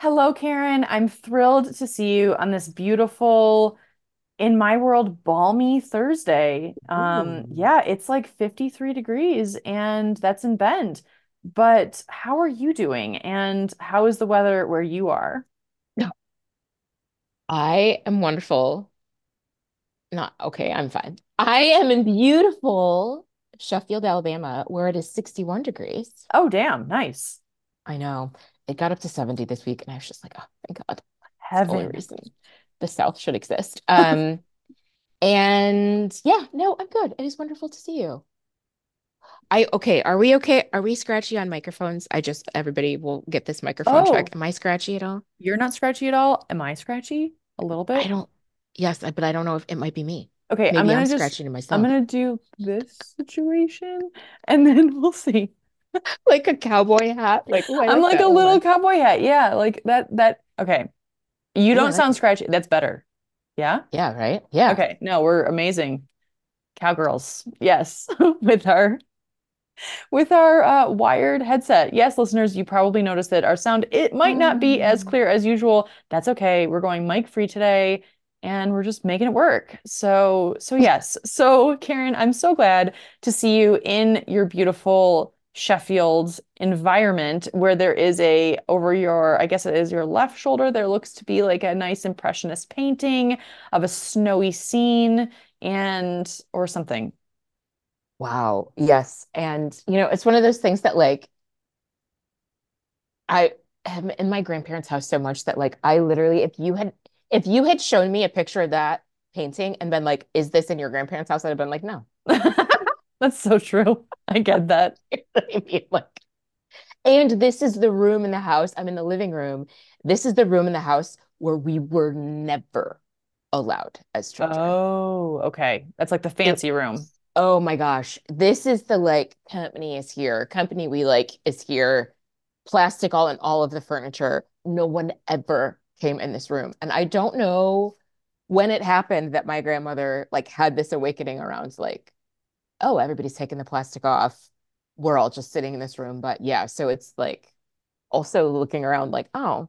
Hello, Karen. I'm thrilled to see you on this beautiful, in my world, balmy Thursday. Um, Ooh. yeah, it's like 53 degrees and that's in Bend. But how are you doing? And how is the weather where you are? I am wonderful. Not okay, I'm fine. I am in beautiful Sheffield, Alabama, where it is 61 degrees. Oh, damn, nice. I know. It got up to 70 this week, and I was just like, oh, my God. It's the only Heaven. reason the South should exist. Um, and yeah, no, I'm good. It is wonderful to see you. I okay, are we okay? Are we scratchy on microphones? I just everybody will get this microphone check. Oh, Am I scratchy at all? you're not scratchy at all? Am I scratchy? A little bit? I don't, yes, but I don't know if it might be me. Okay, I'm Maybe I'm gonna just, scratching to I'm gonna do this situation and then we'll see. Like a cowboy hat. Like, oh, I I'm like like a little on. cowboy hat. Yeah, like that, that, okay. You don't like sound scratchy. That's better. Yeah? Yeah, right? Yeah. Okay. No, we're amazing. Cowgirls. Yes. With our with our uh, wired headset. Yes, listeners, you probably noticed that our sound it might not be as Um, clear as usual. That's okay. We're going mic free today and we're just making it work. So, so yes. So, Karen, I'm so glad to see you in your beautiful Sheffield environment where there is a over your, I guess it is your left shoulder, there looks to be like a nice impressionist painting of a snowy scene and or something. wow. Yes. And, you know, it's one of those things that like I am in my grandparents' house so much that like I literally, if you had if you had shown me a picture of that painting and been like, is this in your grandparents' house? I'd have been like, no. That's so true. I get that. Like, and this is the room in the house. I'm in the living room. This is the room in the house where we were never allowed as children. Oh, okay. That's like the It, fancy room. oh my gosh. This is the like company is here. Company we like is here. Plastic all in all of the furniture. No one ever came in this room. And I don't know when it happened that my grandmother like had this awakening around like, oh, everybody's taking the plastic off. We're all just sitting in this room. But yeah, so it's like also looking around like, oh,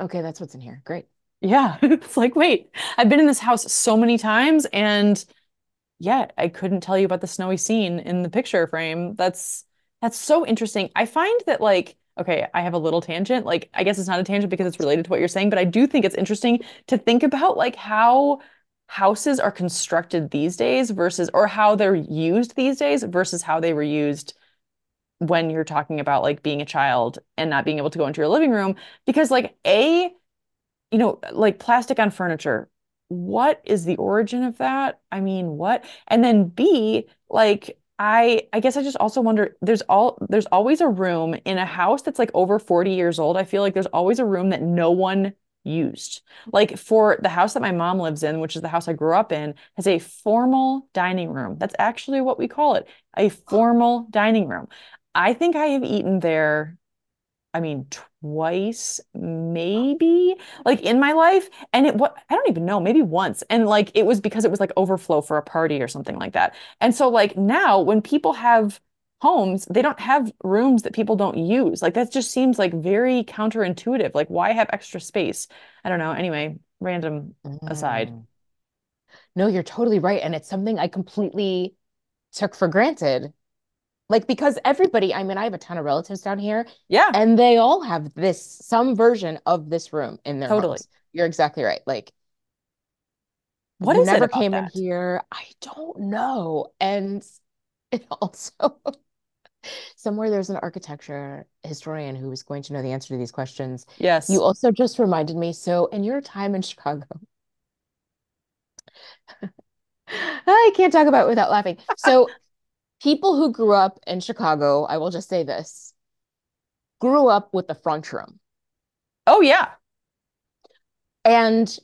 okay, that's what's in here. Great. Yeah. It's like, wait, I've been in this house so many times and yet I couldn't tell you about the snowy scene in the picture frame. That's that's so interesting. I find that like, okay, I have a little tangent. Like, I guess it's not a tangent because it's related to what you're saying, but I do think it's interesting to think about like how houses are constructed these days versus or how they're used these days versus how they were used when you're talking about like being a child and not being able to go into your living room because like A you know, like plastic on furniture. What is the origin of that? I mean, what? And then B, like I I guess I just also wonder there's all there's always a room in a house that's like over 40 years old. I feel like there's always a room that no one used. Like for the house that my mom lives in, which is the house I grew up in, has a formal dining room. That's actually what we call it, a formal dining room. I think I have eaten there I mean, twice, maybe, like in my life. And it what I don't even know, maybe once. And like it was because it was like overflow for a party or something like that. And so like now when people have homes, they don't have rooms that people don't use. Like that just seems like very counterintuitive. Like why have extra space? I don't know. Anyway, random aside. Mm. No, you're totally right. And it's something I completely took for granted. Like, because everybody, I mean, I have a ton of relatives down here, Yeah, and they all have this, some version of this room in their totally. homes. You're exactly right. Like, What is it never came in here. I don't know. And it also, somewhere there's an architecture historian who is going to know the answer to these questions. Yes. You also just reminded me. So, in your time in Chicago, I can't talk about it without laughing. So, people who grew up in Chicago, I will just say this, grew up with the front room. Oh yeah. And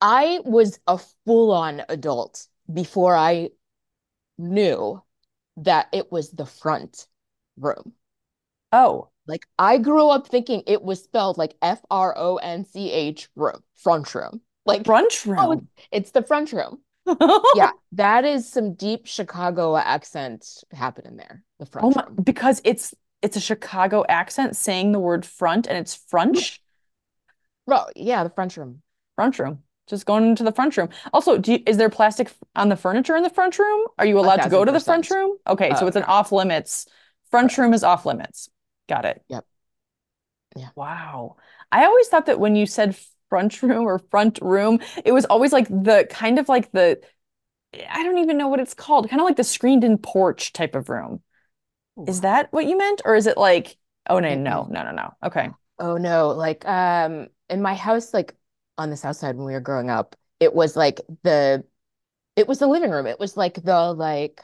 I was a full-on adult before I knew that it was the front room. Oh, Like I grew up thinking it was spelled like F R O N C H room, front room. Like, brunch oh, it's, room. it's the front room. Yeah, that is some deep Chicago accent happening there, the Oh front my, room. because it's it's a Chicago accent saying the word front and it's French. Well, yeah, the front room. Front room. Just going into the front room. Also, do you, is there plastic on the furniture in the front room? Are you allowed to go to the front room? Okay, so Oh, it's an off limits. Front room is off limits. Got it. Yep. Yeah. Wow. I always thought that when you said front room or front room, it was always like the kind of like the, I don't even know what it's called, kind of like the screened in porch type of room. Is that what you meant? Or is it like, oh no, no, no, no, no. Okay. Oh no, like um in my house, like on the south side when we were growing up, it was like the it was the living room. It was like the like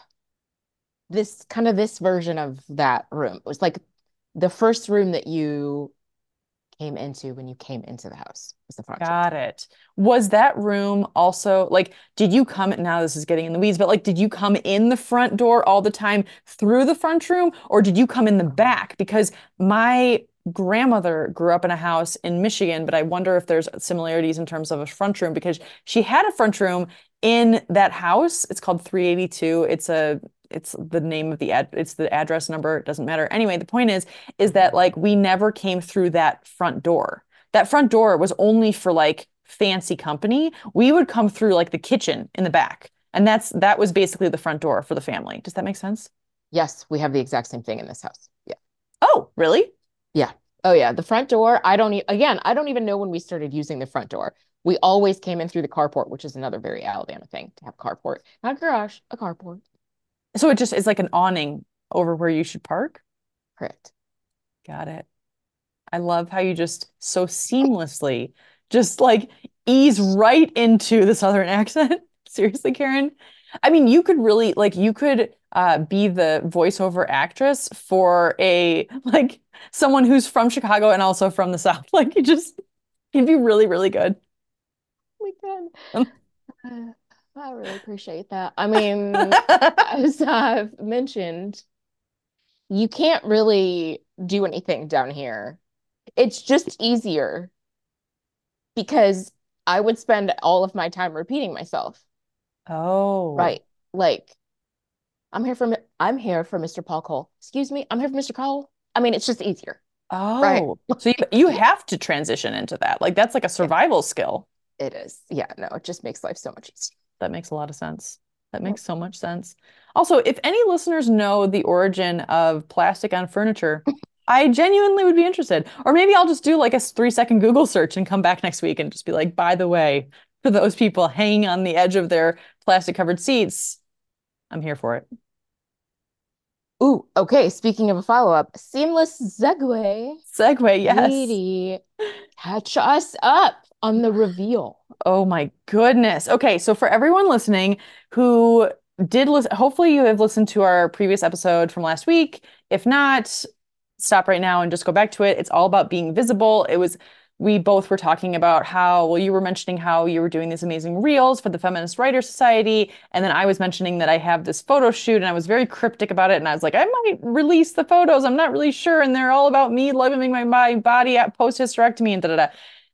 this kind of this version of that room. It was like the first room that you came into when you came into the house was the front room. Got it. Was that room also like, did you come, now this is getting in the weeds, but like, did you come in the front door all the time through the front room or did you come in the back? Because my grandmother grew up in a house in Michigan, but I wonder if there's similarities in terms of a front room because she had a front room in that house. It's called 382. It's a, it's the name of the ad, it's the address number. It doesn't matter. Anyway, the point is, is that like we never came through that front door that front door was only for like fancy company. We would come through like the kitchen in the back. And that's that was basically the front door for the family. Does that make sense? Yes, we have the exact same thing in this house. Yeah. Oh, really? Yeah. Oh yeah, the front door, I don't e again, I don't even know when we started using the front door. We always came in through the carport, which is another very Alabama thing to have carport. Not a garage, a carport. So it just is like an awning over where you should park. Correct. Got it. I love how you just so seamlessly just like ease right into the Southern accent. Seriously, Karen. I mean, you could really like you could uh, be the voiceover actress for a like someone who's from Chicago and also from the South. Like you just you'd be really, really good. Oh my God. Uh, I really appreciate that. I mean, as I've mentioned, you can't really do anything down here. It's just easier because I would spend all of my time repeating myself. Oh. Right. Like, I'm here for I'm here for Mr. Paul Cole. Excuse me, I'm here for Mr. Cole. I mean, it's just easier. Oh. Right. So you you have to transition into that. Like that's like a survival skill. it is. Yeah, no, it just makes life so much easier. That makes a lot of sense. That makes so much sense. Also, if any listeners know the origin of plastic on furniture, I genuinely would be interested. Or maybe I'll just do like a three second Google search and come back next week and just be like, by the way, for those people hanging on the edge of their plastic covered seats, I'm here for it. Ooh, okay. Speaking of a follow-up, seamless segue. Segue, yes. Lady, catch us up on the reveal. Oh my goodness. Okay, so for everyone listening who did listen, hopefully you have listened to our previous episode from last week. If not, stop right now and just go back to it. It's all about being visible. It was, we both were talking about how, well, you were mentioning how you were doing these amazing reels for the Feminist Writers Society. And then I was mentioning that I have this photo shoot and I was very cryptic about it. And I was like, I might release the photos. I'm not really sure. And they're all about me loving my, my body at post hysterectomy and da da da.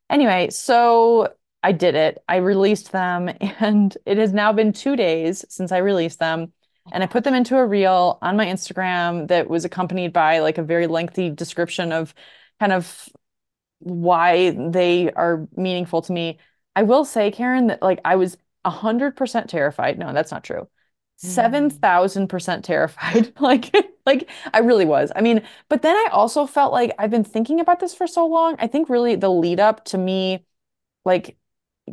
Anyway, so I did it. I released them, and it has now been two days since I released them. Oh, and I put them into a reel on my Instagram that was accompanied by like a very lengthy description of kind of why they are meaningful to me. I will say, Karen, that like I was 100% terrified. No, that's not true. Mm. 7,000% terrified. Like, like I really was. I mean, but then I also felt like I've been thinking about this for so long. I think really the lead up to me, like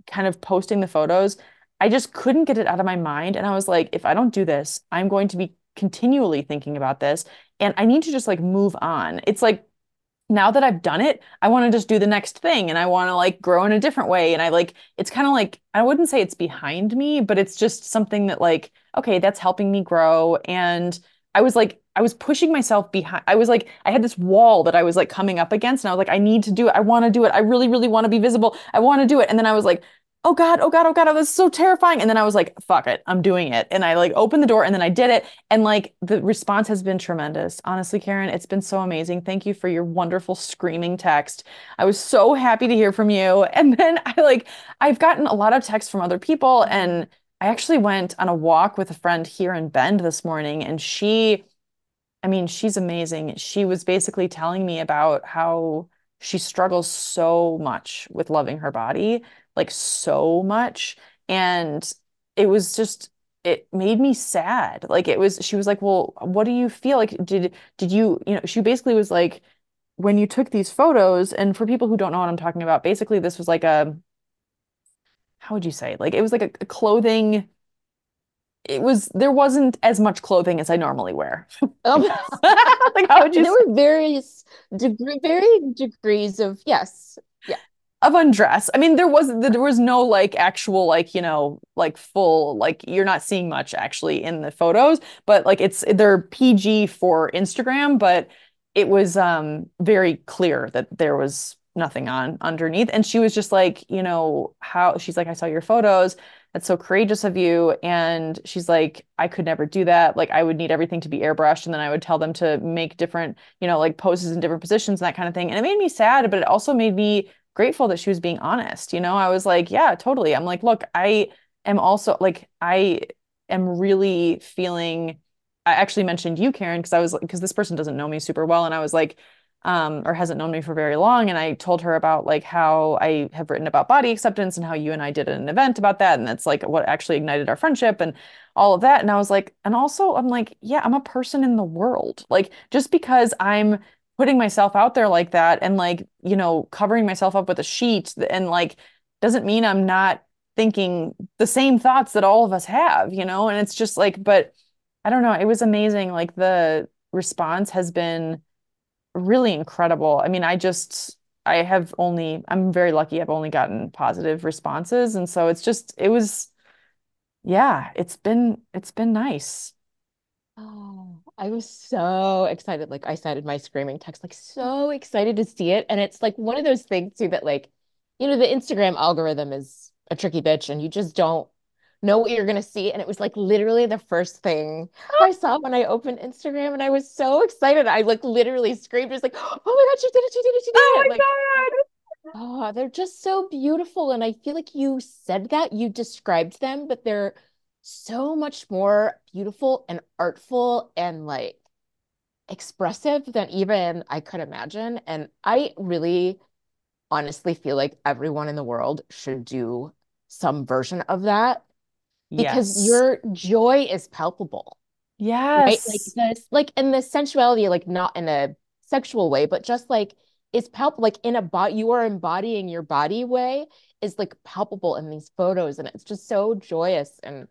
kind of posting the photos, I just couldn't get it out of my mind. And I was like, if I don't do this, I'm going to be continually thinking about this. And I need to just like move on. It's like now that I've done it, I want to just do the next thing and I want to like grow in a different way. And I like, it's kind of like, I wouldn't say it's behind me, but it's just something that like, okay, that's helping me grow. And I was like, I was pushing myself behind. I was like, I had this wall that I was like coming up against. And I was like, I need to do it. I want to do it. I really, really want to be visible. I want to do it. And then I was like, oh God, oh God, oh God, oh, this is so terrifying. And then I was like, fuck it, I'm doing it. And I like opened the door and then I did it. And like the response has been tremendous. Honestly, Karen, it's been so amazing. Thank you for your wonderful screaming text. I was so happy to hear from you. And then I like, I've gotten a lot of texts from other people. And I actually went on a walk with a friend here in Bend this morning and she, I mean, she's amazing. She was basically telling me about how she struggles so much with loving her body, like so much. And it was just it made me sad. Like it was she was like, "Well, what do you feel like did did you, you know, she basically was like when you took these photos and for people who don't know what I'm talking about, basically this was like a how would you say? Like it was like a, a clothing it was there wasn't as much clothing as I normally wear. Um, like how would you? There were various degree, varying degrees of yes, of undress. I mean, there was there was no like actual like you know like full like you're not seeing much actually in the photos, but like it's they're PG for Instagram, but it was um very clear that there was nothing on underneath, and she was just like you know how she's like I saw your photos that's so courageous of you. And she's like, I could never do that. Like, I would need everything to be airbrushed. And then I would tell them to make different, you know, like poses in different positions and that kind of thing. And it made me sad, but it also made me grateful that she was being honest. You know, I was like, yeah, totally. I'm like, look, I am also like, I am really feeling. I actually mentioned you, Karen, because I was because this person doesn't know me super well. And I was like, um, or hasn't known me for very long. And I told her about like how I have written about body acceptance and how you and I did an event about that. And that's like what actually ignited our friendship and all of that. And I was like, and also I'm like, yeah, I'm a person in the world. Like just because I'm putting myself out there like that and like, you know, covering myself up with a sheet and like doesn't mean I'm not thinking the same thoughts that all of us have, you know? And it's just like, but I don't know, it was amazing. Like the response has been really incredible. I mean, I just I have only I'm very lucky I've only gotten positive responses and so it's just it was yeah, it's been it's been nice. Oh, I was so excited. Like I said in my screaming text, like so excited to see it. And it's like one of those things too that like, you know, the Instagram algorithm is a tricky bitch and you just don't know what you're gonna see. And it was like literally the first thing I saw when I opened Instagram, and I was so excited. I like literally screamed, just like, "Oh my god, she did it! She did it! She did it!" oh it!" like, oh, they're just so beautiful, and I feel like you said that you described them, but they're so much more beautiful and artful and like expressive than even I could imagine. And I really honestly feel like everyone in the world should do some version of that because yes. your joy is palpable. Yes. Right? Like this, like in the sensuality, like not in a sexual way, but just like it's palpable, like in a body, you are embodying your body way is like palpable in these photos. And it's just so joyous and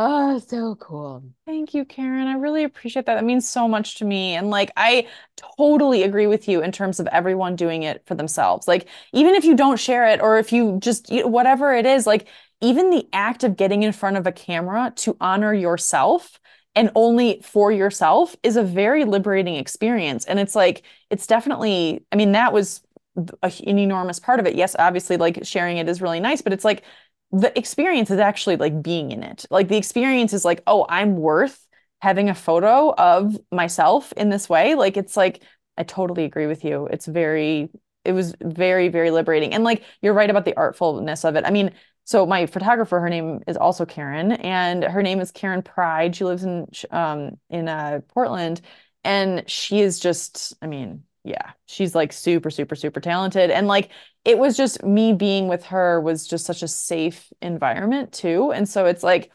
Oh, so cool. Thank you, Karen. I really appreciate that. That means so much to me. And like, I totally agree with you in terms of everyone doing it for themselves. Like, even if you don't share it or if you just, whatever it is, like, even the act of getting in front of a camera to honor yourself and only for yourself is a very liberating experience. And it's like, it's definitely, I mean, that was an enormous part of it. Yes, obviously, like sharing it is really nice, but it's like the experience is actually like being in it. Like the experience is like, oh, I'm worth having a photo of myself in this way. Like it's like, I totally agree with you. It's very, it was very, very liberating. And like, you're right about the artfulness of it. I mean, so my photographer, her name is also Karen, and her name is Karen Pride. She lives in um in uh Portland, and she is just, I mean, yeah, she's like super, super, super talented. And like it was just me being with her was just such a safe environment too. And so it's like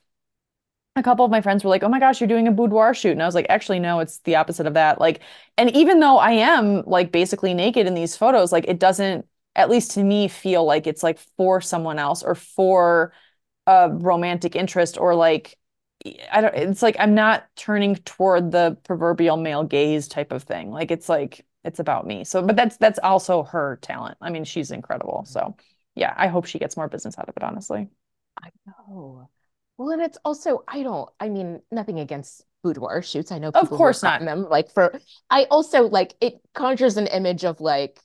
a couple of my friends were like, "Oh my gosh, you're doing a boudoir shoot." And I was like, "Actually, no, it's the opposite of that." Like, and even though I am like basically naked in these photos, like it doesn't at least to me feel like it's like for someone else or for a romantic interest or like I don't it's like I'm not turning toward the proverbial male gaze type of thing. Like it's like it's about me. So but that's that's also her talent. I mean, she's incredible. So mm-hmm. yeah, I hope she gets more business out of it, honestly. I know. Well, and it's also I don't I mean, nothing against boudoir shoots. I know people of course not them like for I also like it conjures an image of like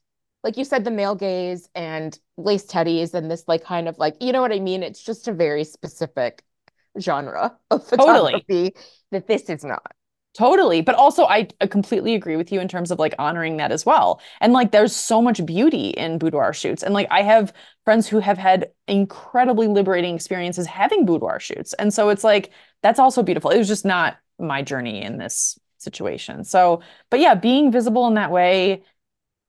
like you said, the male gaze and lace teddies and this like kind of like, you know what I mean? It's just a very specific genre of photography totally. that this is not. Totally. But also, I completely agree with you in terms of like honoring that as well. And like, there's so much beauty in boudoir shoots. And like, I have friends who have had incredibly liberating experiences having boudoir shoots. And so it's like, that's also beautiful. It was just not my journey in this situation. So, but yeah, being visible in that way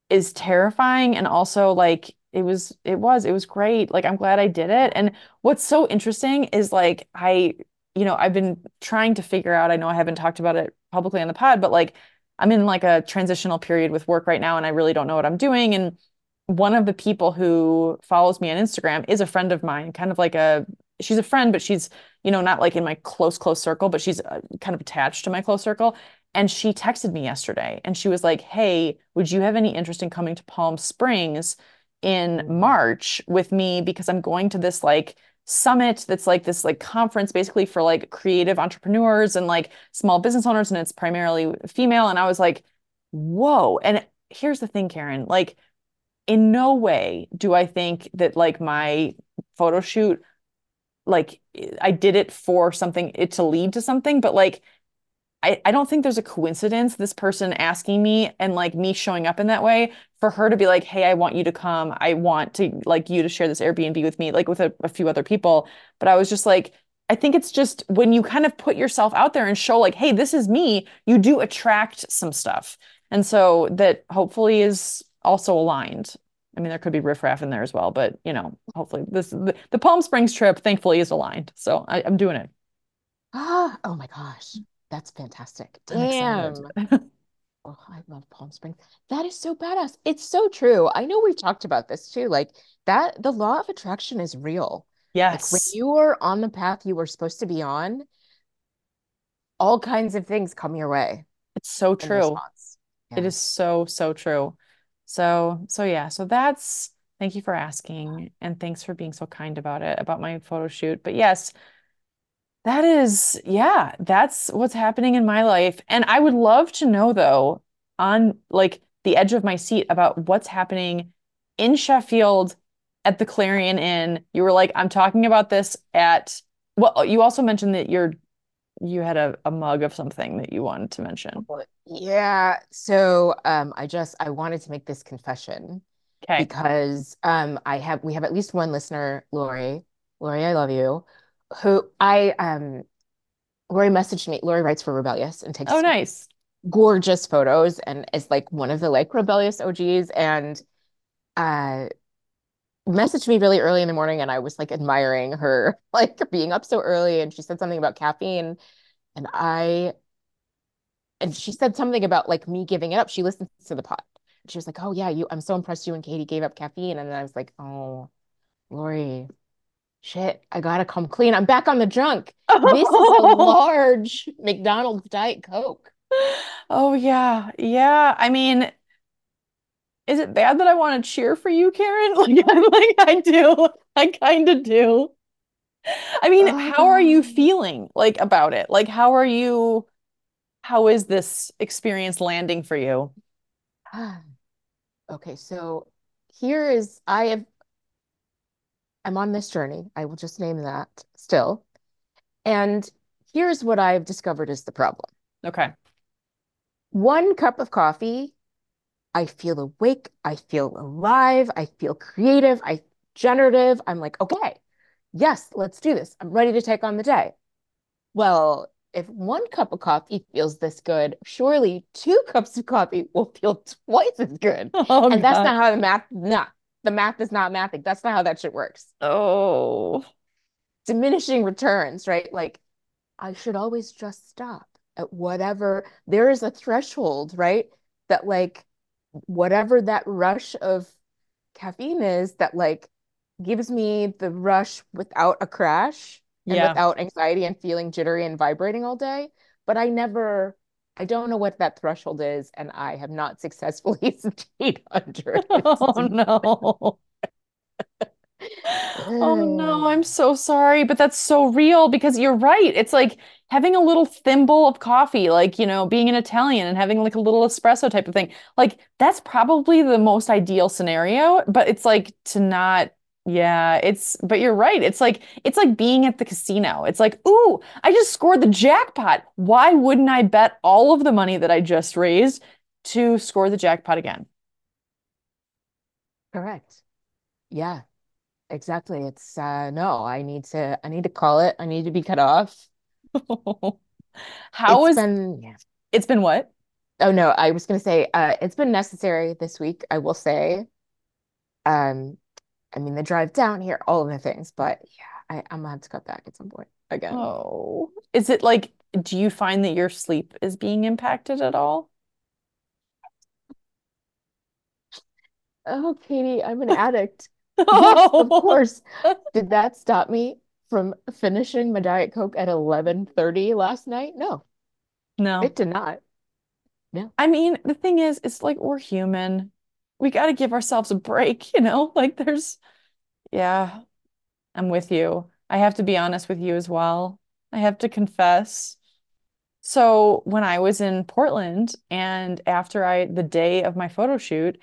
is terrifying and also like it was it was it was great. Like I'm glad I did it. And what's so interesting is like I you know, I've been trying to figure out, I know I haven't talked about it publicly on the pod, but like I'm in like a transitional period with work right now and I really don't know what I'm doing and one of the people who follows me on Instagram is a friend of mine, kind of like a she's a friend, but she's, you know, not like in my close, close circle, but she's uh, kind of attached to my close circle. And she texted me yesterday and she was like, Hey, would you have any interest in coming to Palm Springs in March with me? Because I'm going to this like summit that's like this like conference basically for like creative entrepreneurs and like small business owners. And it's primarily female. And I was like, Whoa. And here's the thing, Karen, like, in no way do I think that like my photo shoot like I did it for something it to lead to something, but like I, I don't think there's a coincidence this person asking me and like me showing up in that way for her to be like, hey, I want you to come. I want to like you to share this Airbnb with me, like with a, a few other people. But I was just like, I think it's just when you kind of put yourself out there and show like, hey, this is me, you do attract some stuff. And so that hopefully is also aligned. I mean, there could be riffraff in there as well, but you know, hopefully this the, the Palm Springs trip thankfully is aligned. So I, I'm doing it. Ah, oh my gosh. That's fantastic. Damn. Oh, I love Palm Springs. That is so badass. It's so true. I know we've talked about this too. Like that, the law of attraction is real. Like when you are on the path you were supposed to be on, all kinds of things come your way it's so true. response. It Yeah. is so, so true. So, so yeah, so that's thank you for asking and thanks for being so kind about it, about my photo shoot. But yes, that is, yeah, that's what's happening in my life. And I would love to know though, on like the edge of my seat about what's happening in Sheffield at the Clarion Inn. You were like, I'm talking about this at, well, you also mentioned that you're you had a, a mug of something that you wanted to mention. Yeah. So um I just I wanted to make this confession Okay. because um I have we have at least one listener, Lori. Lori, I love you. Who I um Lori messaged me. Lori writes for Rebellious and takes Oh, nice. gorgeous photos and is like one of the like Rebellious OGs and uh messaged me really early in the morning and I was like admiring her like being up so early and she said something about caffeine and I and she said something about like me giving it up. She listens to the pod. She was like, "Oh yeah, you I'm so impressed you and Katie gave up caffeine." And then I was like, "Oh, Lori, shit, I gotta come clean. I'm back on the junk. This is a large McDonald's Diet Coke." Oh yeah. Yeah. I mean, is it bad that I want to cheer for you, Karen? Like I'm like I do. I kind of do. I mean, oh, how are you feeling like about it? Like how are you how is this experience landing for you? okay, so here is I have I'm on this journey. I will just name that still. And here's what I've discovered is the problem. Okay. One cup of coffee I feel awake. I feel alive. I feel creative. I generative. I'm like, okay, yes, let's do this. I'm ready to take on the day. Well, if one cup of coffee feels this good, surely two cups of coffee will feel twice as good. Oh And that's not how the math, nah, the math is not mathing. That's not how that shit works. Oh. Diminishing returns, right? Like I should always just stop at whatever. There is a threshold, right? That like whatever that rush of caffeine is that like gives me the rush without a crash and Yeah. without anxiety and feeling jittery and vibrating all day. But I never, I don't know what that threshold is, and I have not successfully stayed under Oh it. no. Oh no, I'm so sorry, but that's so real because you're right. It's like having a little thimble of coffee, like, you know, being an Italian and having like a little espresso type of thing. Like, that's probably the most ideal scenario, but it's like to not, yeah, it's, but you're right. It's like, it's like being at the casino. It's like, ooh, I just scored the jackpot. Why wouldn't I bet all of the money that I just raised to score the jackpot again? Correct. Yeah, exactly. It's uh no, I need to I need to call it. I need to be cut off. How It's is been yeah. it's been what? Oh no, I was gonna say uh it's been necessary this week, I will say. Um, I mean the drive down here, all of the things, but yeah, I, I'm gonna have to cut back at some point again. Oh, is it like, do you find that your sleep is being impacted at all? Oh, Katie, I'm an addict. Yes, of Oh, course. Did that stop me from finishing my Diet Coke at 11:30 last night? No, no. it did not. No. I mean, the thing is, it's like we're human. We got to give ourselves a break, you know? Like there's, yeah, I'm with you. I have to be honest with you as well. I have to confess. So when I was in Portland and after I, the day of my photo shoot,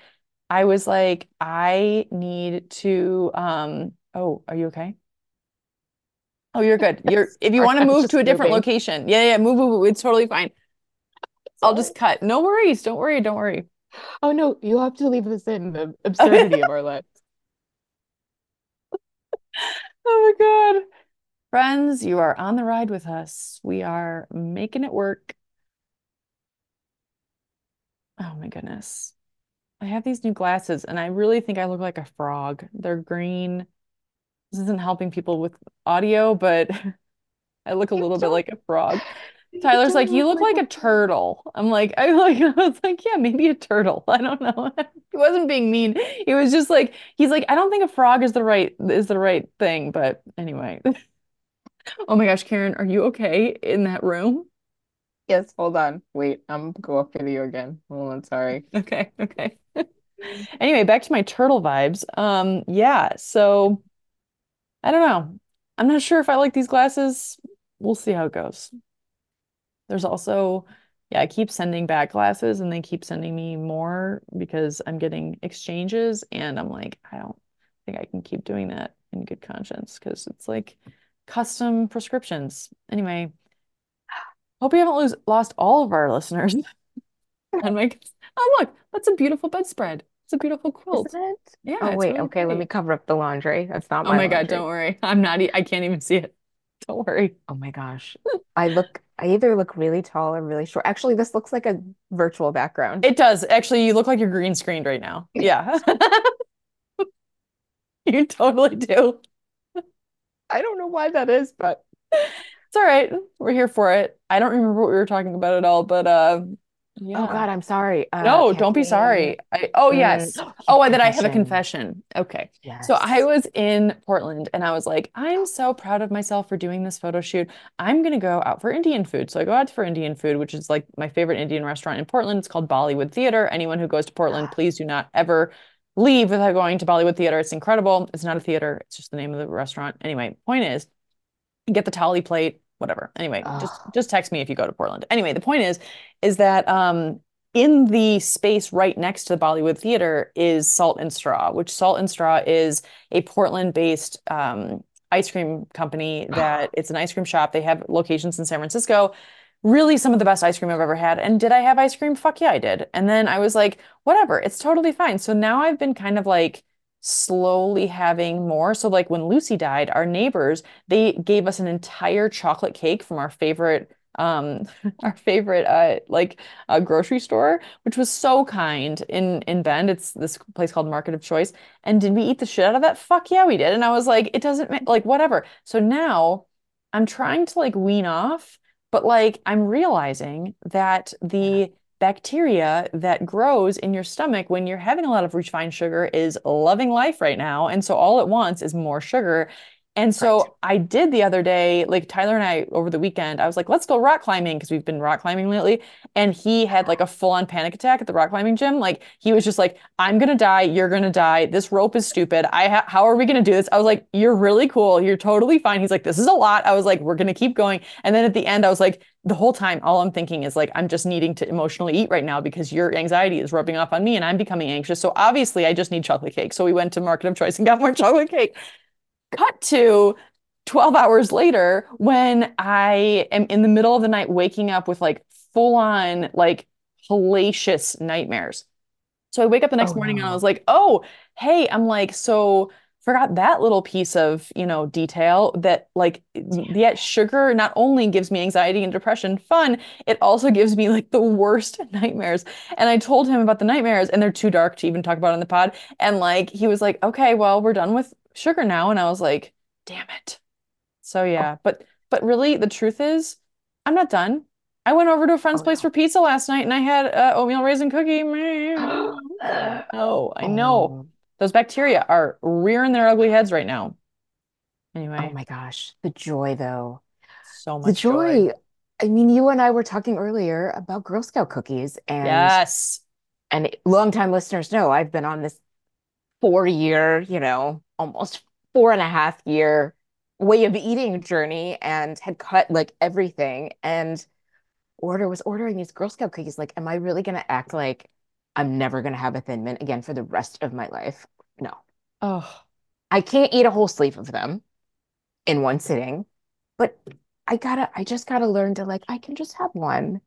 I was like, I need to, um, oh, are you okay? Oh, you're good. You're, if you want to move to a different moving. location, yeah, yeah, move, move, move. It's totally fine. I'll just cut. No worries. Don't worry. Don't worry. Oh no, you have to leave this in, the absurdity of our lives. Oh my God. Friends, you are on the ride with us. We are making it work. Oh my goodness. I have these new glasses and I really think I look like a frog. They're green. This isn't helping people with audio, but I look a little bit like a frog. you Tyler's like, you look like a turtle. I'm like, I like, I was like, yeah, maybe a turtle. I don't know. He wasn't being mean. It was just like, he's like, I don't think a frog is the right is the right thing. But anyway. Oh my gosh, Karen, are you okay in that room? Yes, hold on. Wait, I'm go off video again. Hold on, sorry. Okay, okay. Anyway, back to my turtle vibes. Um, yeah, so I don't know. I'm not sure if I like these glasses. We'll see how it goes. There's also, yeah, I keep sending back glasses and they keep sending me more because I'm getting exchanges and I'm like, I don't think I can keep doing that in good conscience because it's like custom prescriptions. Anyway, hope we haven't lose lost all of our listeners. And my, oh look, that's a beautiful bedspread. It's a beautiful Isn't quilt. it? Yeah, Oh wait, really okay, let me cover up the laundry. That's not my Oh my my God, don't worry. I'm not, I can't even see it. Don't worry. Oh my gosh. I look I either look really tall or really short. Actually, this looks like a virtual background. It does. Actually, you look like you're green screened right now. Yeah, you totally do. I don't know why that is, but It's all right. We're here for it. I don't remember what we were talking about at all, but uh, oh. God, I'm sorry. Uh No, don't be sorry. I, oh, yes. yeah, Oh, and then I have a confession. Okay. So I was in Portland and I was like, I'm so proud of myself for doing this photo shoot. I'm going to go out for Indian food. So I go out for Indian food, which is like my favorite Indian restaurant in Portland. It's called Bollywood Theater. Anyone who goes to Portland, please do not ever leave without going to Bollywood Theater. It's incredible. It's not a theater, it's just the name of the restaurant. Anyway, point is, get the thali plate, whatever. Anyway, just Oh, just text me if you go to Portland. Anyway, the point is is that um in the space right next to the Bollywood Theater is Salt and Straw, which Salt and Straw is a Portland-based um, ice cream company that it's an ice cream shop. They have locations in San Francisco. Really, some of the best ice cream I've ever had. And did I have ice cream? Fuck yeah, I did. And then I was like, whatever, it's totally fine. So now I've been kind of like slowly having more. So like when Lucy died, our neighbors they gave us an entire chocolate cake from our favorite um our favorite uh like uh, grocery store, which was so kind in in Bend. It's this place called Market of Choice. And did we eat the shit out of that? Fuck yeah, we did. And I was like, it doesn't ma like whatever. So now I'm trying to like wean off, but like I'm realizing that the bacteria that grows in your stomach when you're having a lot of refined sugar is loving life right now. And so all it wants is more sugar. And right. so I did the other day, like Tyler and I over the weekend, I was like, let's go rock climbing because we've been rock climbing lately. And he had like a full-on panic attack at the rock climbing gym. Like he was just like, I'm gonna die, you're gonna die. This rope is stupid. I ha how are we gonna do this? I was like, you're really cool. You're totally fine. He's like, this is a lot. I was like, we're gonna keep going. And then at the end, I was like, the whole time, all I'm thinking is like, I'm just needing to emotionally eat right now because your anxiety is rubbing off on me and I'm becoming anxious. So obviously, I just need chocolate cake. So we went to Market of Choice and got more chocolate cake. Cut to 12 hours later when I am in the middle of the night waking up with like full on, like hellacious nightmares. So I wake up the Oh next morning and I was like, oh, hey, I'm like, so forgot that little piece of, you know, detail that like yet sugar not only gives me anxiety and depression fun, it also gives me like the worst nightmares. And I told him about the nightmares and they're too dark to even talk about on the pod. And like he was like, "Okay, well, we're done with sugar now." And I was like, "Damn it." So Oh, yeah, but but really the truth is I'm not done. I went over to a friend's oh place for pizza last night and I had uh, oatmeal raisin cookie. Oh, I know. Oh, Those bacteria are rearing their ugly heads right now. Anyway oh my gosh. The joy though. so The much joy. joy. I mean, you and I were talking earlier about Girl Scout cookies and Yes. and longtime listeners know I've been on this four year, you know, almost four and a half year way of eating journey and had cut like everything and order was ordering these Girl Scout cookies. Like, am I really gonna act like I'm never gonna have a Thin Mint again for the rest of my life? No. Oh, I can't eat a whole sleeve of them in one sitting, but I gotta, I just gotta learn to like, I can just have one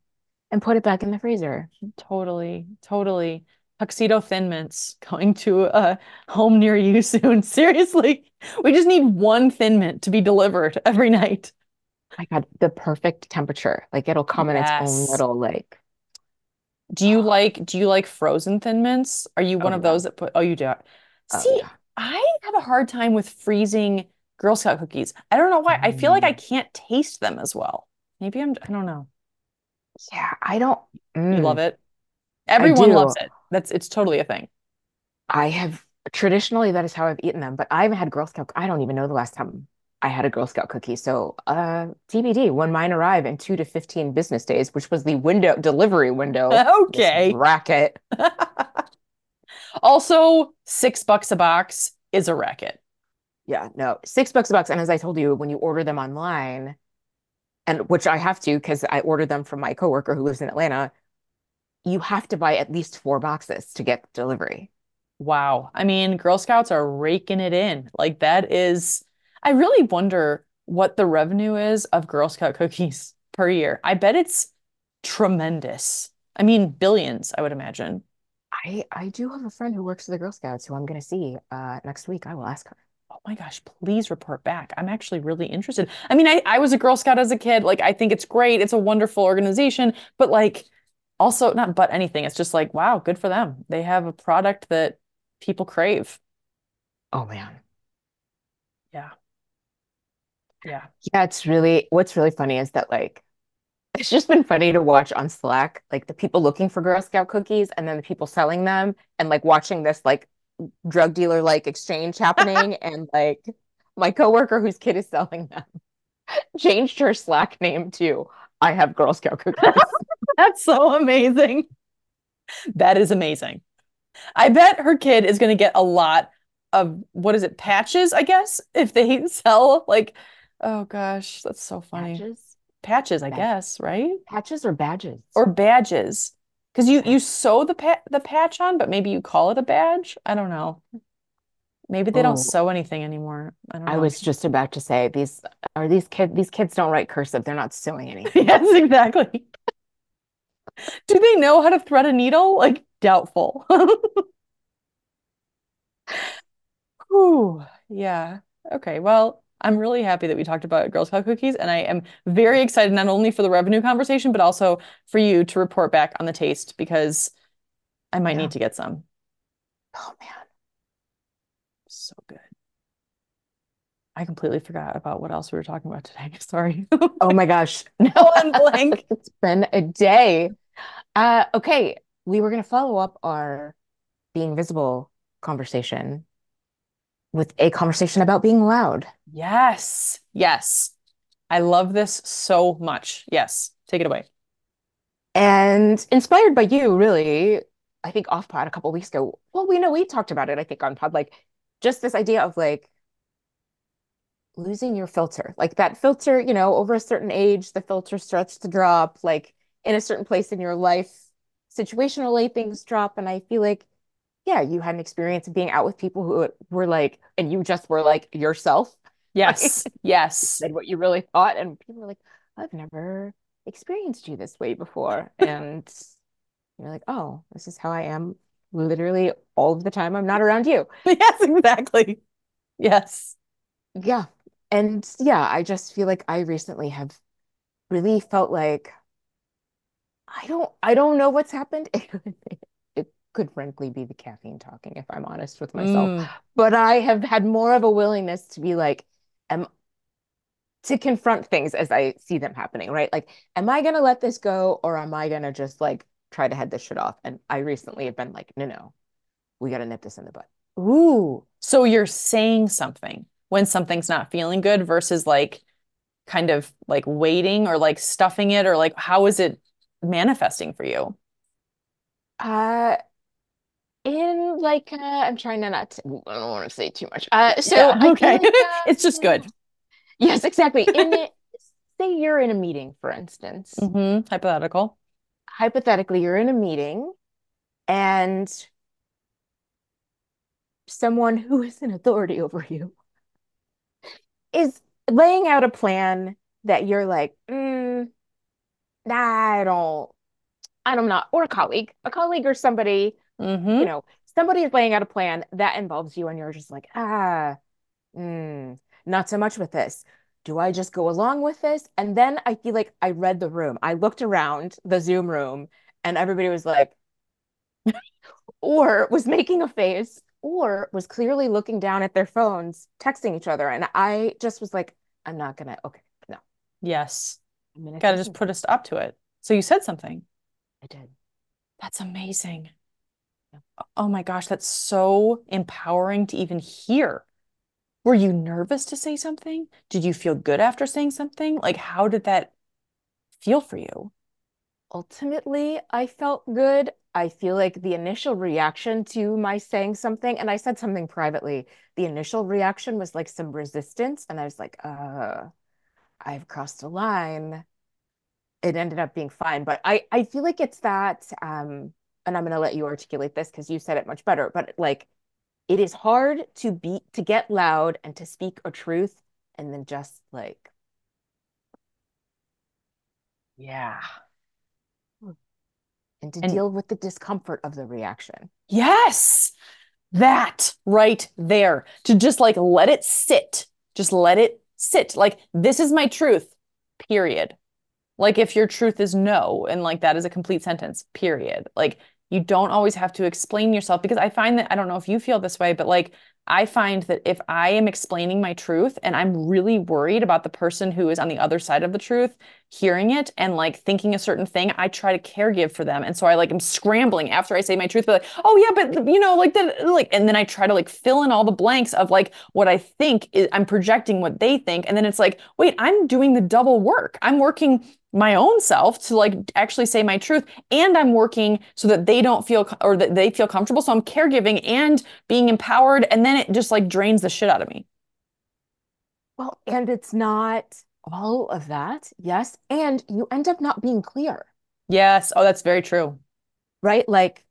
and put it back in the freezer. totally, totally. Tuxedo Thin Mints going to a home near you soon. Seriously, we just need one Thin Mint to be delivered every night. I got the perfect temperature. Like it'll come in its own little like, Do you like do you like frozen Thin Mints? Are you oh one of yeah, those that put, oh, you do. oh See, yeah. I have a hard time with freezing Girl Scout cookies. I don't know why. I feel like I Mm. can't taste them as well. Maybe I'm, I don't know. Yeah, I don't, You love mm, it. Everyone loves it. That's it's totally a thing. I have traditionally that is how I've eaten them, but I haven't had Girl Scout. I don't even know the last time I had a Girl Scout cookie. So, uh, TBD, when mine arrive in two to 15 business days, which was the window delivery window, Okay. racket. Also, six bucks a box is a racket. Yeah, no, six bucks a box. And as I told you, when you order them online, and which I have to because I ordered them from my coworker who lives in Atlanta, you have to buy at least four boxes to get delivery. Wow. I mean, Girl Scouts are raking it in. Like that is, I really wonder what the revenue is of Girl Scout cookies per year. I bet it's tremendous. I mean, billions, I would imagine. I I do have a friend who works for the Girl Scouts who I'm going to see uh, next week. I will ask her. Oh my gosh, please report back. I'm actually really interested. I mean, I, I was a Girl Scout as a kid. Like, I think it's great. It's a wonderful organization, but like, also not but anything. It's just like, wow, good for them. They have a product that people crave. Oh man. Yeah. Yeah. Yeah, it's really what's really funny is that like it's just been funny to watch on Slack, like the people looking for Girl Scout cookies and then the people selling them and like watching this like drug dealer like exchange happening and like my coworker whose kid is selling them changed her Slack name to I have Girl Scout cookies. That's so amazing. That is amazing. I bet her kid is going to get a lot of what is it, patches, I guess, if they sell like, oh gosh, that's so funny. Patches? Patches, I guess, right? Patches or badges? Or badges. Because you you sew the pa the patch on, but maybe you call it a badge. I don't know. Maybe they don't Oh, sew anything anymore. I don't I was just about to say these are these kids these kids don't write cursive. They're not sewing anything. Yes, exactly. Do they know how to thread a needle? Like, doubtful. Whew, yeah. Okay. Well, I'm really happy that we talked about Girl Scout cookies, and I am very excited not only for the revenue conversation, but also for you to report back on the taste because I might Yeah. need to get some. Oh man. So good. I completely forgot about what else we were talking about today. Sorry. Oh my gosh. No, Going blank. it's been a day. Uh, okay, we were going to follow up our being visible conversation with a conversation about being loud. Yes. Yes. I love this so much. Yes. Take it away. And inspired by you, really, I think off pod a couple weeks ago. Well, we know we talked about it, I think, on pod, like just this idea of like losing your filter. Like that filter, you know, over a certain age, the filter starts to drop, like in a certain place in your life, situationally, things drop. And I feel like, yeah, you had an experience of being out with people who were like, and you just were like yourself, right? Yes. Yes. Said what you really thought. And people were like, I've never experienced you this way before. And you're like, oh, this is how I am literally all of the time I'm not around you. Yes, exactly. Yes. Yeah. And yeah, I just feel like I recently have really felt like I don't I don't know what's happened. It could, frankly be the caffeine talking, if I'm honest with myself. Mm, But I have had more of a willingness to be like, am to confront things as I see them happening, right? Like, am I gonna let this go or am I gonna just like try to head this shit off? And I recently have been like, no, no, we gotta nip this in the bud. Ooh. So you're saying something when something's not feeling good versus like kind of like waiting or like stuffing it or like how is it manifesting for you? Uh, in like uh, I'm trying to not to, I don't want to say too much. Uh, so Yeah, I feel okay. It's just uh, good. yes, exactly. In it, say you're in a meeting, for instance. Mm-hmm. Hypothetical. Hypothetically, you're in a meeting and someone who is in authority over you is laying out a plan that you're like, mm, I don't, I'm not, or a colleague, a colleague or somebody, you hmm know, somebody is laying out a plan that involves you, and you're just like, ah, mm, not so much with this. Do I just go along with this? And then I feel like I read the room. I looked around the Zoom room, and everybody was like, or was making a face, or was clearly looking down at their phones, texting each other. And I just was like, I'm not gonna, okay, no, Yes. I'm gonna Got to just put a stop to it. So you said something. I did. That's amazing. Yeah. Oh my gosh, that's so empowering to even hear. Were you nervous to say something? Did you feel good after saying something? Like, how did that feel for you? ultimately I felt good. I feel like the initial reaction to my saying something, and I said something privately, the initial reaction was like some resistance. And I was like, uh, I've crossed a line. It ended up being fine. But I, I feel like it's that, um, and I'm gonna let you articulate this because you said it much better, but like it is hard to be to get loud and to speak a truth and then just like Yeah. and to And deal with the discomfort of the reaction. yes, that right there to just like let it sit, just let it sit. Like, this is my truth, period. Like if your truth is no, and like that is a complete sentence, period. Like you don't always have to explain yourself because I find that I don't know if you feel this way, but like I find that if I am explaining my truth and I'm really worried about the person who is on the other side of the truth hearing it and like thinking a certain thing, I try to caregive for them. And so I like am scrambling after I say my truth, but like, oh yeah, but you know, like that, like, and then I try to like fill in all the blanks of like what I think is, I'm projecting what they think. And then it's like, wait, I'm doing the double work. I'm working my own self to like actually say my truth and i'm working so that they don't feel or that they feel comfortable so i'm caregiving and being empowered and then it just like drains the shit out of me Well, and it's not all of that, yes. And you end up not being clear, yes oh that's very true right? Like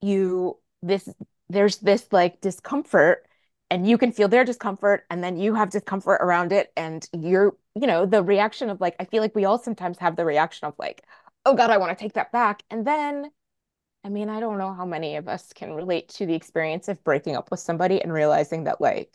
you, this, there's this like discomfort, and you can feel their discomfort, and then you have discomfort around it. And you're, you know, the reaction of like, I feel like we all sometimes have the reaction of like, oh God, I want to take that back. And then, I mean, I don't know how many of us can relate to the experience of breaking up with somebody and realizing that like,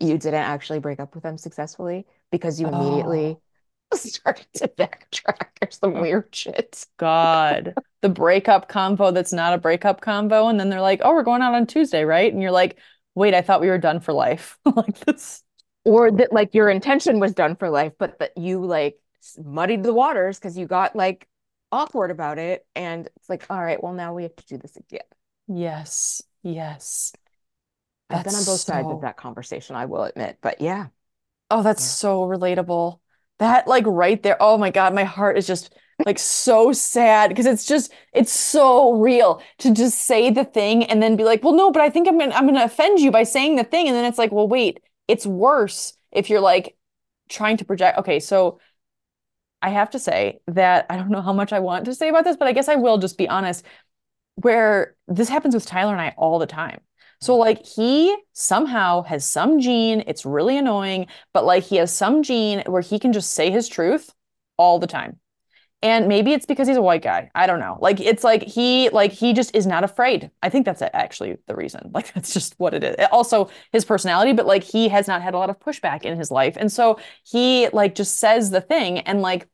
you didn't actually break up with them successfully because you oh immediately started to backtrack or some oh weird shit. god the breakup convo that's not a breakup convo and then they're like oh we're going out on tuesday right and you're like wait i thought we were done for life like this Or that like your intention was done for life, but that you like muddied the waters because you got like awkward about it. And it's like, all right, well, now we have to do this again. yes yes I've been on both sides of that conversation, I will admit. But yeah, Oh, that's yeah. so relatable. That like right there. Oh my God, my heart is just like so sad because it's just it's so real to just say the thing and then be like, well, no, but I think I'm gonna I'm gonna offend you by saying the thing. And then it's like, well, wait, it's worse if you're like trying to project. Okay, so I have to say that I don't know how much I want to say about this, but I guess I will just be honest where this happens with Tyler and I all the time. So mm-hmm. like he somehow has some gene, it's really annoying, but like he has some gene where he can just say his truth all the time. And maybe it's because he's a white guy. I don't know. Like it's like he like he just is not afraid. I think that's actually the reason. Like that's just what it is. Also his personality, but like he has not had a lot of pushback in his life. And so he like just says the thing and like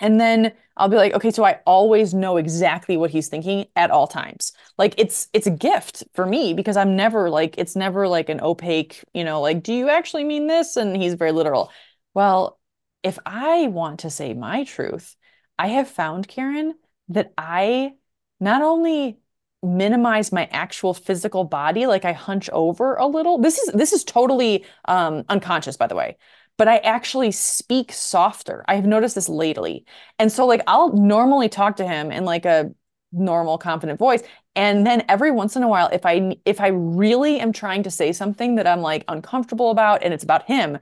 and then I'll be like, okay, so I always know exactly what he's thinking at all times. Like it's it's a gift for me because I'm never like it's never like an opaque, you know, like do you actually mean this? And he's very literal. Well, if I want to say my truth, I have found Karen that I not only minimize my actual physical body like I hunch over a little. This is this is totally um unconscious by the way but I actually speak softer. I have noticed this lately. And so like I'll normally talk to him in like a normal confident voice and then every once in a while if I if I really am trying to say something that I'm like uncomfortable about and it's about him,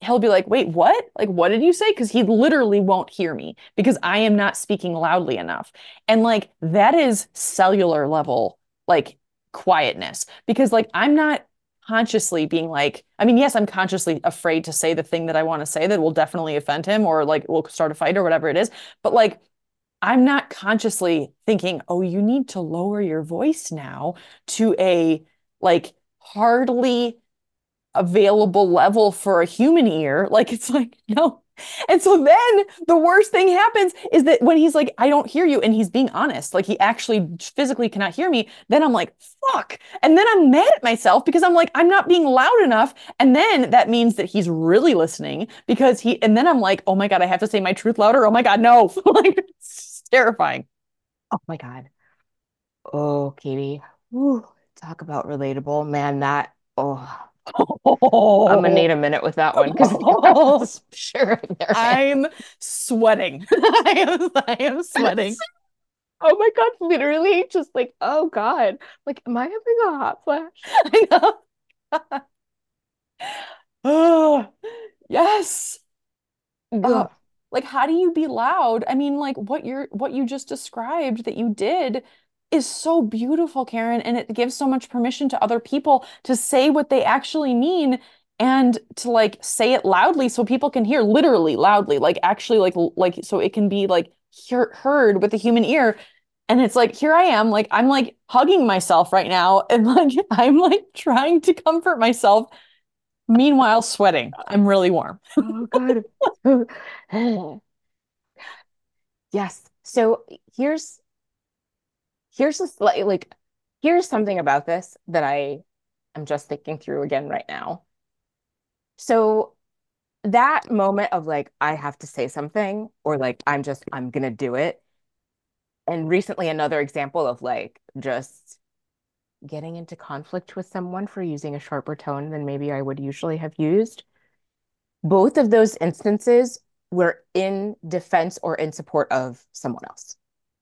he'll be like, "Wait, what? Like what did you say?" cuz he literally won't hear me because I am not speaking loudly enough. And like that is cellular level like quietness because like I'm not consciously being like, I mean, yes, I'm consciously afraid to say the thing that I want to say that will definitely offend him or like will start a fight or whatever it is. But like, I'm not consciously thinking, oh, you need to lower your voice now to a like hardly available level for a human ear. Like, it's like, no, and so then the worst thing happens is that when he's like, I don't hear you, and he's being honest, like he actually physically cannot hear me, then I'm like, fuck. And then I'm mad at myself because I'm like, I'm not being loud enough. And then that means that he's really listening because he, and then I'm like, oh my God, I have to say my truth louder. Oh my God, no. like, it's terrifying. Oh my God. Oh, Katie. Whew. Talk about relatable. Man, that, oh, Oh. I'm gonna need a minute with that one because oh. sure I'm sweating. I am, I am sweating. oh my god, literally just like, oh god. Like, am I having a hot flash? I know. oh yes. Uh, like how do you be loud? I mean, like what you're what you just described that you did is so beautiful, Karen, and it gives so much permission to other people to say what they actually mean and to like say it loudly so people can hear literally loudly like actually like like so it can be like hear, heard with the human ear. And it's like here i am like i'm like hugging myself right now and like i'm like trying to comfort myself meanwhile sweating. Uh, I'm really warm. oh god yes. So here's here's this like, like here's something about this that I am just thinking through again right now. So that moment of like I have to say something or like I'm just I'm gonna do it. And recently another example of like just getting into conflict with someone for using a sharper tone than maybe I would usually have used. Both of those instances were in defense or in support of someone else.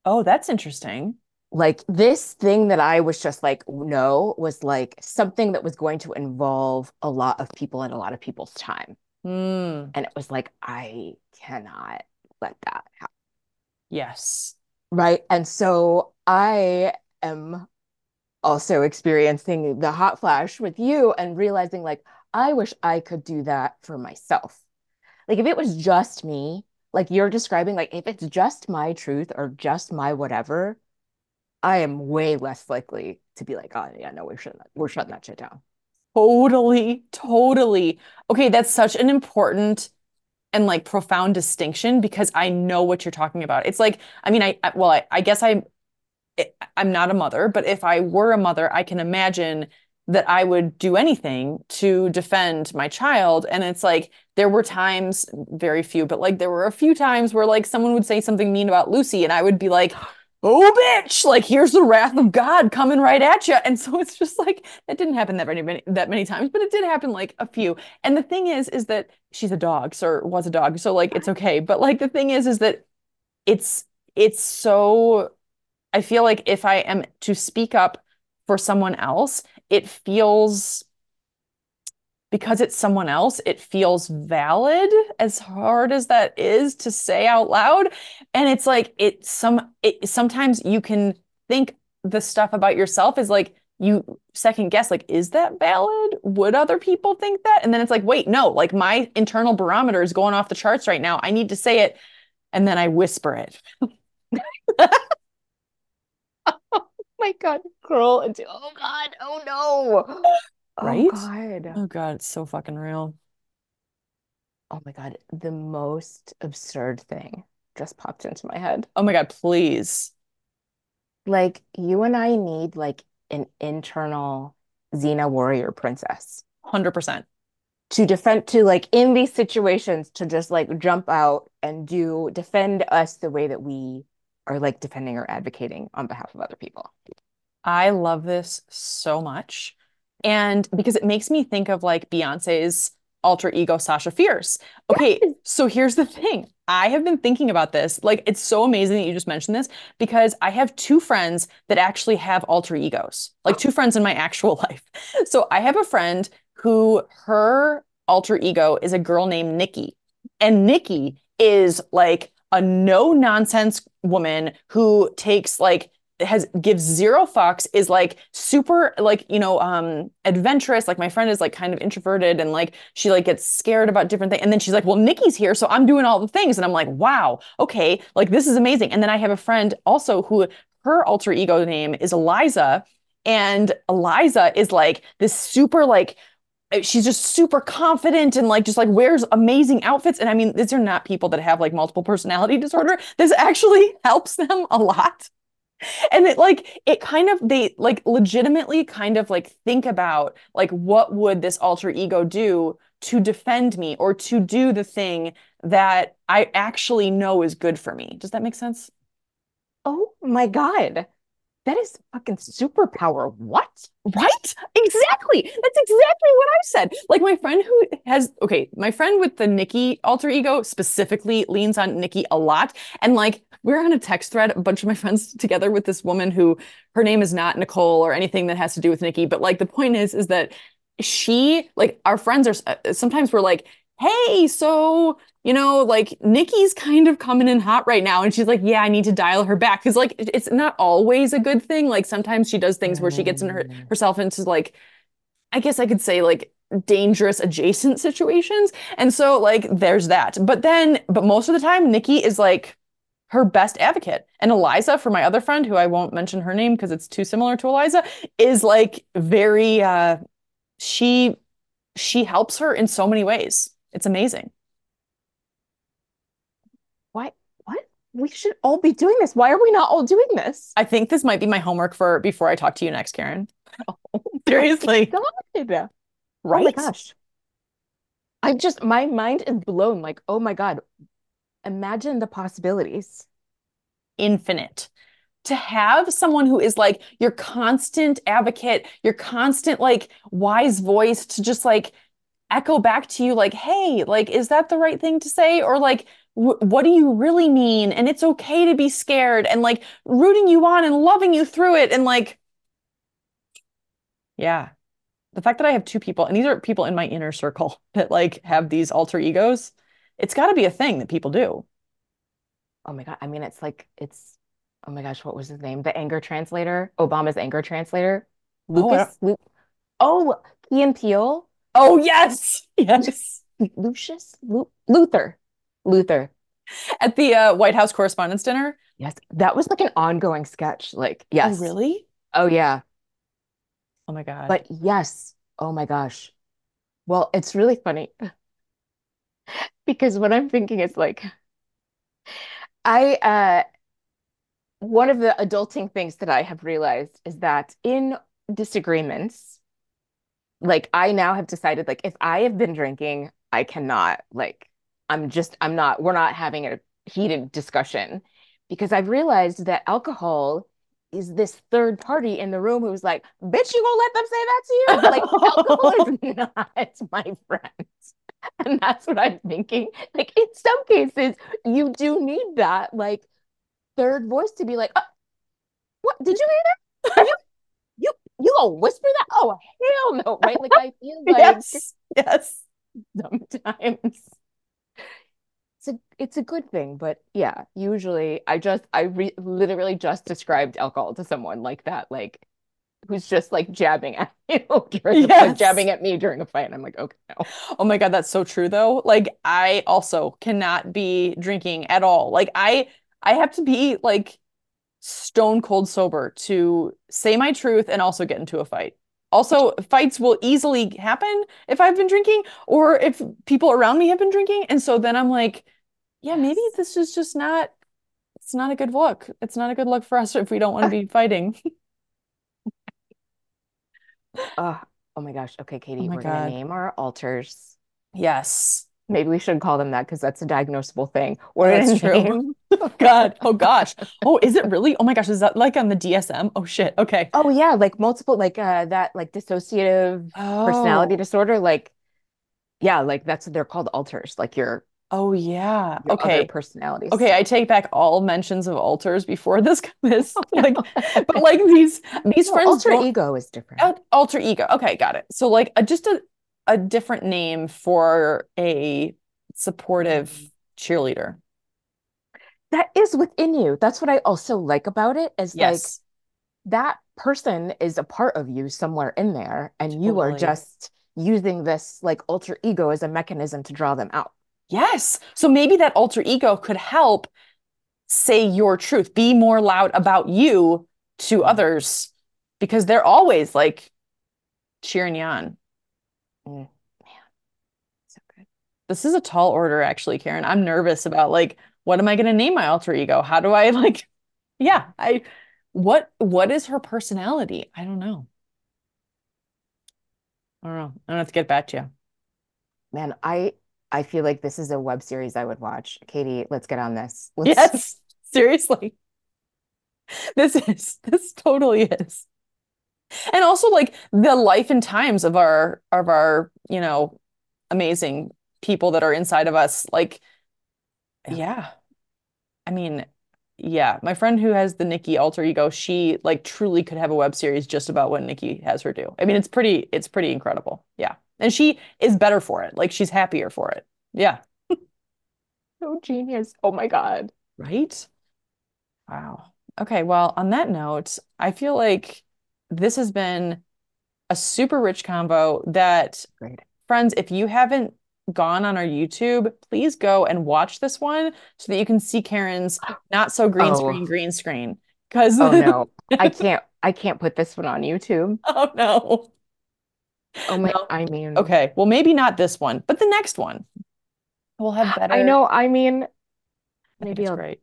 Oh, that's interesting like this thing that I was just like, no, was like something that was going to involve a lot of people and a lot of people's time. Mm. And it was like, I cannot let that happen. Yes. Right. And so I am also experiencing the hot flash with you and realizing like, I wish I could do that for myself. Like if it was just me, like you're describing, like if it's just my truth or just my whatever, I am way less likely to be like, oh yeah, no, we're shutting that, we're shutting that shit down. Totally, totally. Okay, that's such an important and like profound distinction because I know what you're talking about. It's like, I mean, I, I well, I, I guess I'm I'm not a mother, but if I were a mother, I can imagine that I would do anything to defend my child. And it's like there were times, very few, but like there were a few times where like someone would say something mean about Lucy, and I would be like oh bitch like here's the wrath of god coming right at you and so it's just like that didn't happen that many, that many times but it did happen like a few. And the thing is is that she's a dog or was a dog so like it's okay. But like the thing is is that it's it's so i feel like if i am to speak up for someone else it feels because it's someone else, it feels valid as hard as that is to say out loud. And it's like it some it sometimes you can think the stuff about yourself is like you second guess like is that valid would other people think that and then it's like wait no like my internal barometer is going off the charts right now i need to say it and then I whisper it. oh my God, curl into, oh God, oh no. Oh, right? Oh God. Oh God, it's so fucking real. Oh my God, the most absurd thing just popped into my head. Oh my God, please. Like you and I need like an internal Xena warrior princess 100%. to defend to like in these situations to just like jump out and do defend us the way that we are like defending or advocating on behalf of other people. I love this so much. And because it makes me think of like Beyonce's alter ego, Sasha Fierce. Okay, Yes. so here's the thing. I have been thinking about this. Like, it's so amazing that you just mentioned this because I have two friends that actually have alter egos, like two friends in my actual life. So I have a friend who her alter ego is a girl named Nikki. And Nikki is like a no nonsense woman who takes like has gives zero fucks is like super like you know um adventurous. Like my friend is like kind of introverted and like she like gets scared about different things and then she's like well Nikki's here so I'm doing all the things. And I'm like wow okay like this is amazing. And then I have a friend also who her alter ego name is Eliza and Eliza is like this super like she's just super confident and like just like wears amazing outfits. And I mean these are not people that have like multiple personality disorder. This actually helps them a lot and it like it kind of they like legitimately kind of like think about like what would this alter ego do to defend me or to do the thing that I actually know is good for me. Does that make sense? Oh my God. That is fucking superpower. What? Right? Exactly. That's exactly what I said. Like my friend who has okay, my friend with the Nikki alter ego specifically leans on Nikki a lot. And like we're on a text thread, a bunch of my friends together with this woman who her name is not Nicole or anything that has to do with Nikki. But like the point is, is that she like our friends are sometimes we're like, hey, so you know, like Nikki's kind of coming in hot right now. And she's like, yeah, I need to dial her back. Cause like it's not always a good thing. Like sometimes she does things where she gets in her Mm. herself into like, I guess I could say like dangerous adjacent situations. And so like there's that. But then, but most of the time, Nikki is like her best advocate. And Eliza, for my other friend, who I won't mention her name because it's too similar to Eliza, is like very uh she she helps her in so many ways. It's amazing. Why? What? We should all be doing this. Why are we not all doing this? I think this might be my homework for before I talk to you next, Karen. Seriously. God. Right. Oh my gosh. I just, my mind is blown. Like, oh my God. Imagine the possibilities. Infinite. To have someone who is like your constant advocate, your constant like wise voice to just like echo back to you like, hey, like, is that the right thing to say? Or like, what do you really mean? And it's okay to be scared and like rooting you on and loving you through it. And like, yeah, the fact that I have two people, and these are people in my inner circle that like have these alter egos, it's got to be a thing that people do. Oh my God. I mean, it's like, it's, oh my gosh, what was his name? The anger translator, Obama's anger translator, Oh, Lucas, Lu oh, Ian Peel. Oh, yes. Yes. Lucius, Lu Luther, Luther. At the uh, White House Correspondents' Dinner. Yes, that was like an ongoing sketch. Like, yes. Oh, really? Oh, yeah. Oh my God. But yes. Oh my gosh. Well, it's really funny because what I'm thinking is like, I, uh, one of the adulting things that I have realized is that in disagreements, like I now have decided, like, if I have been drinking, I cannot, like, I'm just, I'm not, we're not having a heated discussion because I've realized that alcohol is this third party in the room who's like, bitch, you gonna let them say that to you? Like, alcohol is not my friend. And that's what I'm thinking. Like, in some cases, you do need that, like, third voice to be like, "Uh, what did you hear that? You you you gonna whisper that? Oh hell no, right? Like I feel like yes. Yes. sometimes it's a it's a good thing, but yeah, usually I just I re literally just described alcohol to someone like that. Like who's just like jabbing at you during yes. like jabbing at me during a fight. And I'm like, okay, no. Oh my God, that's so true though. Like I also cannot be drinking at all. Like I I have to be like stone cold sober to say my truth and also get into a fight. Also, fights will easily happen if I've been drinking or if people around me have been drinking. And so then I'm like, yeah, maybe this is just not it's not a good look. It's not a good look for us if we don't want to be fighting. uh, oh my gosh. Okay, Katie, oh we're God. gonna name our alters. Yes. Maybe we should call them that because that's a diagnosable thing. Or that's true. oh God. Oh gosh. Oh, is it really? Oh my gosh. Is that like on the DSM? Oh shit. Okay. Oh yeah, like multiple, like uh that like dissociative oh. personality disorder. Like, yeah, like that's what they're called alters. Like you're Oh yeah. Okay. Personalities. Okay, I take back all mentions of alters before this this like but like these these no, friends alter ego is different. alter ego. Okay, got it. So like a, just a a different name for a supportive mm. cheerleader. That is within you. That's what I also like about it is yes. like that person is a part of you somewhere in there and totally. you are just using this like alter ego as a mechanism to draw them out. Yes. So maybe that alter ego could help say your truth, be more loud about you to mm. others because they're always like cheering you on. Mm, man, so good. This is a tall order, actually, Karen. I'm nervous about like, what am I going to name my alter ego? How do I like, yeah, I, what, what is her personality? I don't know. I don't know. I don't have to get back to you. Man, I I feel like this is a web series I would watch. Katie, let's get on this. Let's... Yes, seriously. This is this totally is. And also like the life and times of our of our, you know, amazing people that are inside of us like yeah. yeah. I mean, yeah, my friend who has the Nikki alter ego, she like truly could have a web series just about what Nikki has her do. I mean, it's pretty it's pretty incredible. Yeah. And she is better for it. Like she's happier for it. Yeah. so genius. Oh my God. Right? Wow. Okay. Well, on that note, I feel like this has been a super rich combo that Great. friends, if you haven't gone on our YouTube, please go and watch this one so that you can see Karen's not so green oh. screen, green screen. Because oh no, I can't I can't put this one on YouTube. Oh no. Oh my, no. I mean, okay. Well, maybe not this one, but the next one. We'll have better. I know. I mean, maybe I'll great.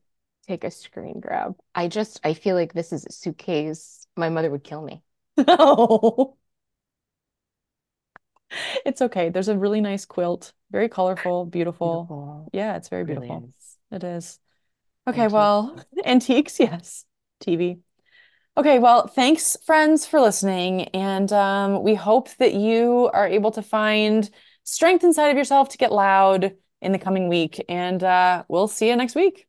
take a screen grab. I just, I feel like this is a suitcase. My mother would kill me. No. It's okay. There's a really nice quilt. Very colorful, beautiful. beautiful. Yeah, it's very beautiful. Is. It is. Okay, Antique. well, antiques, yes. TV. Okay, well, thanks, friends, for listening. And um, we hope that you are able to find strength inside of yourself to get loud in the coming week. And uh, we'll see you next week.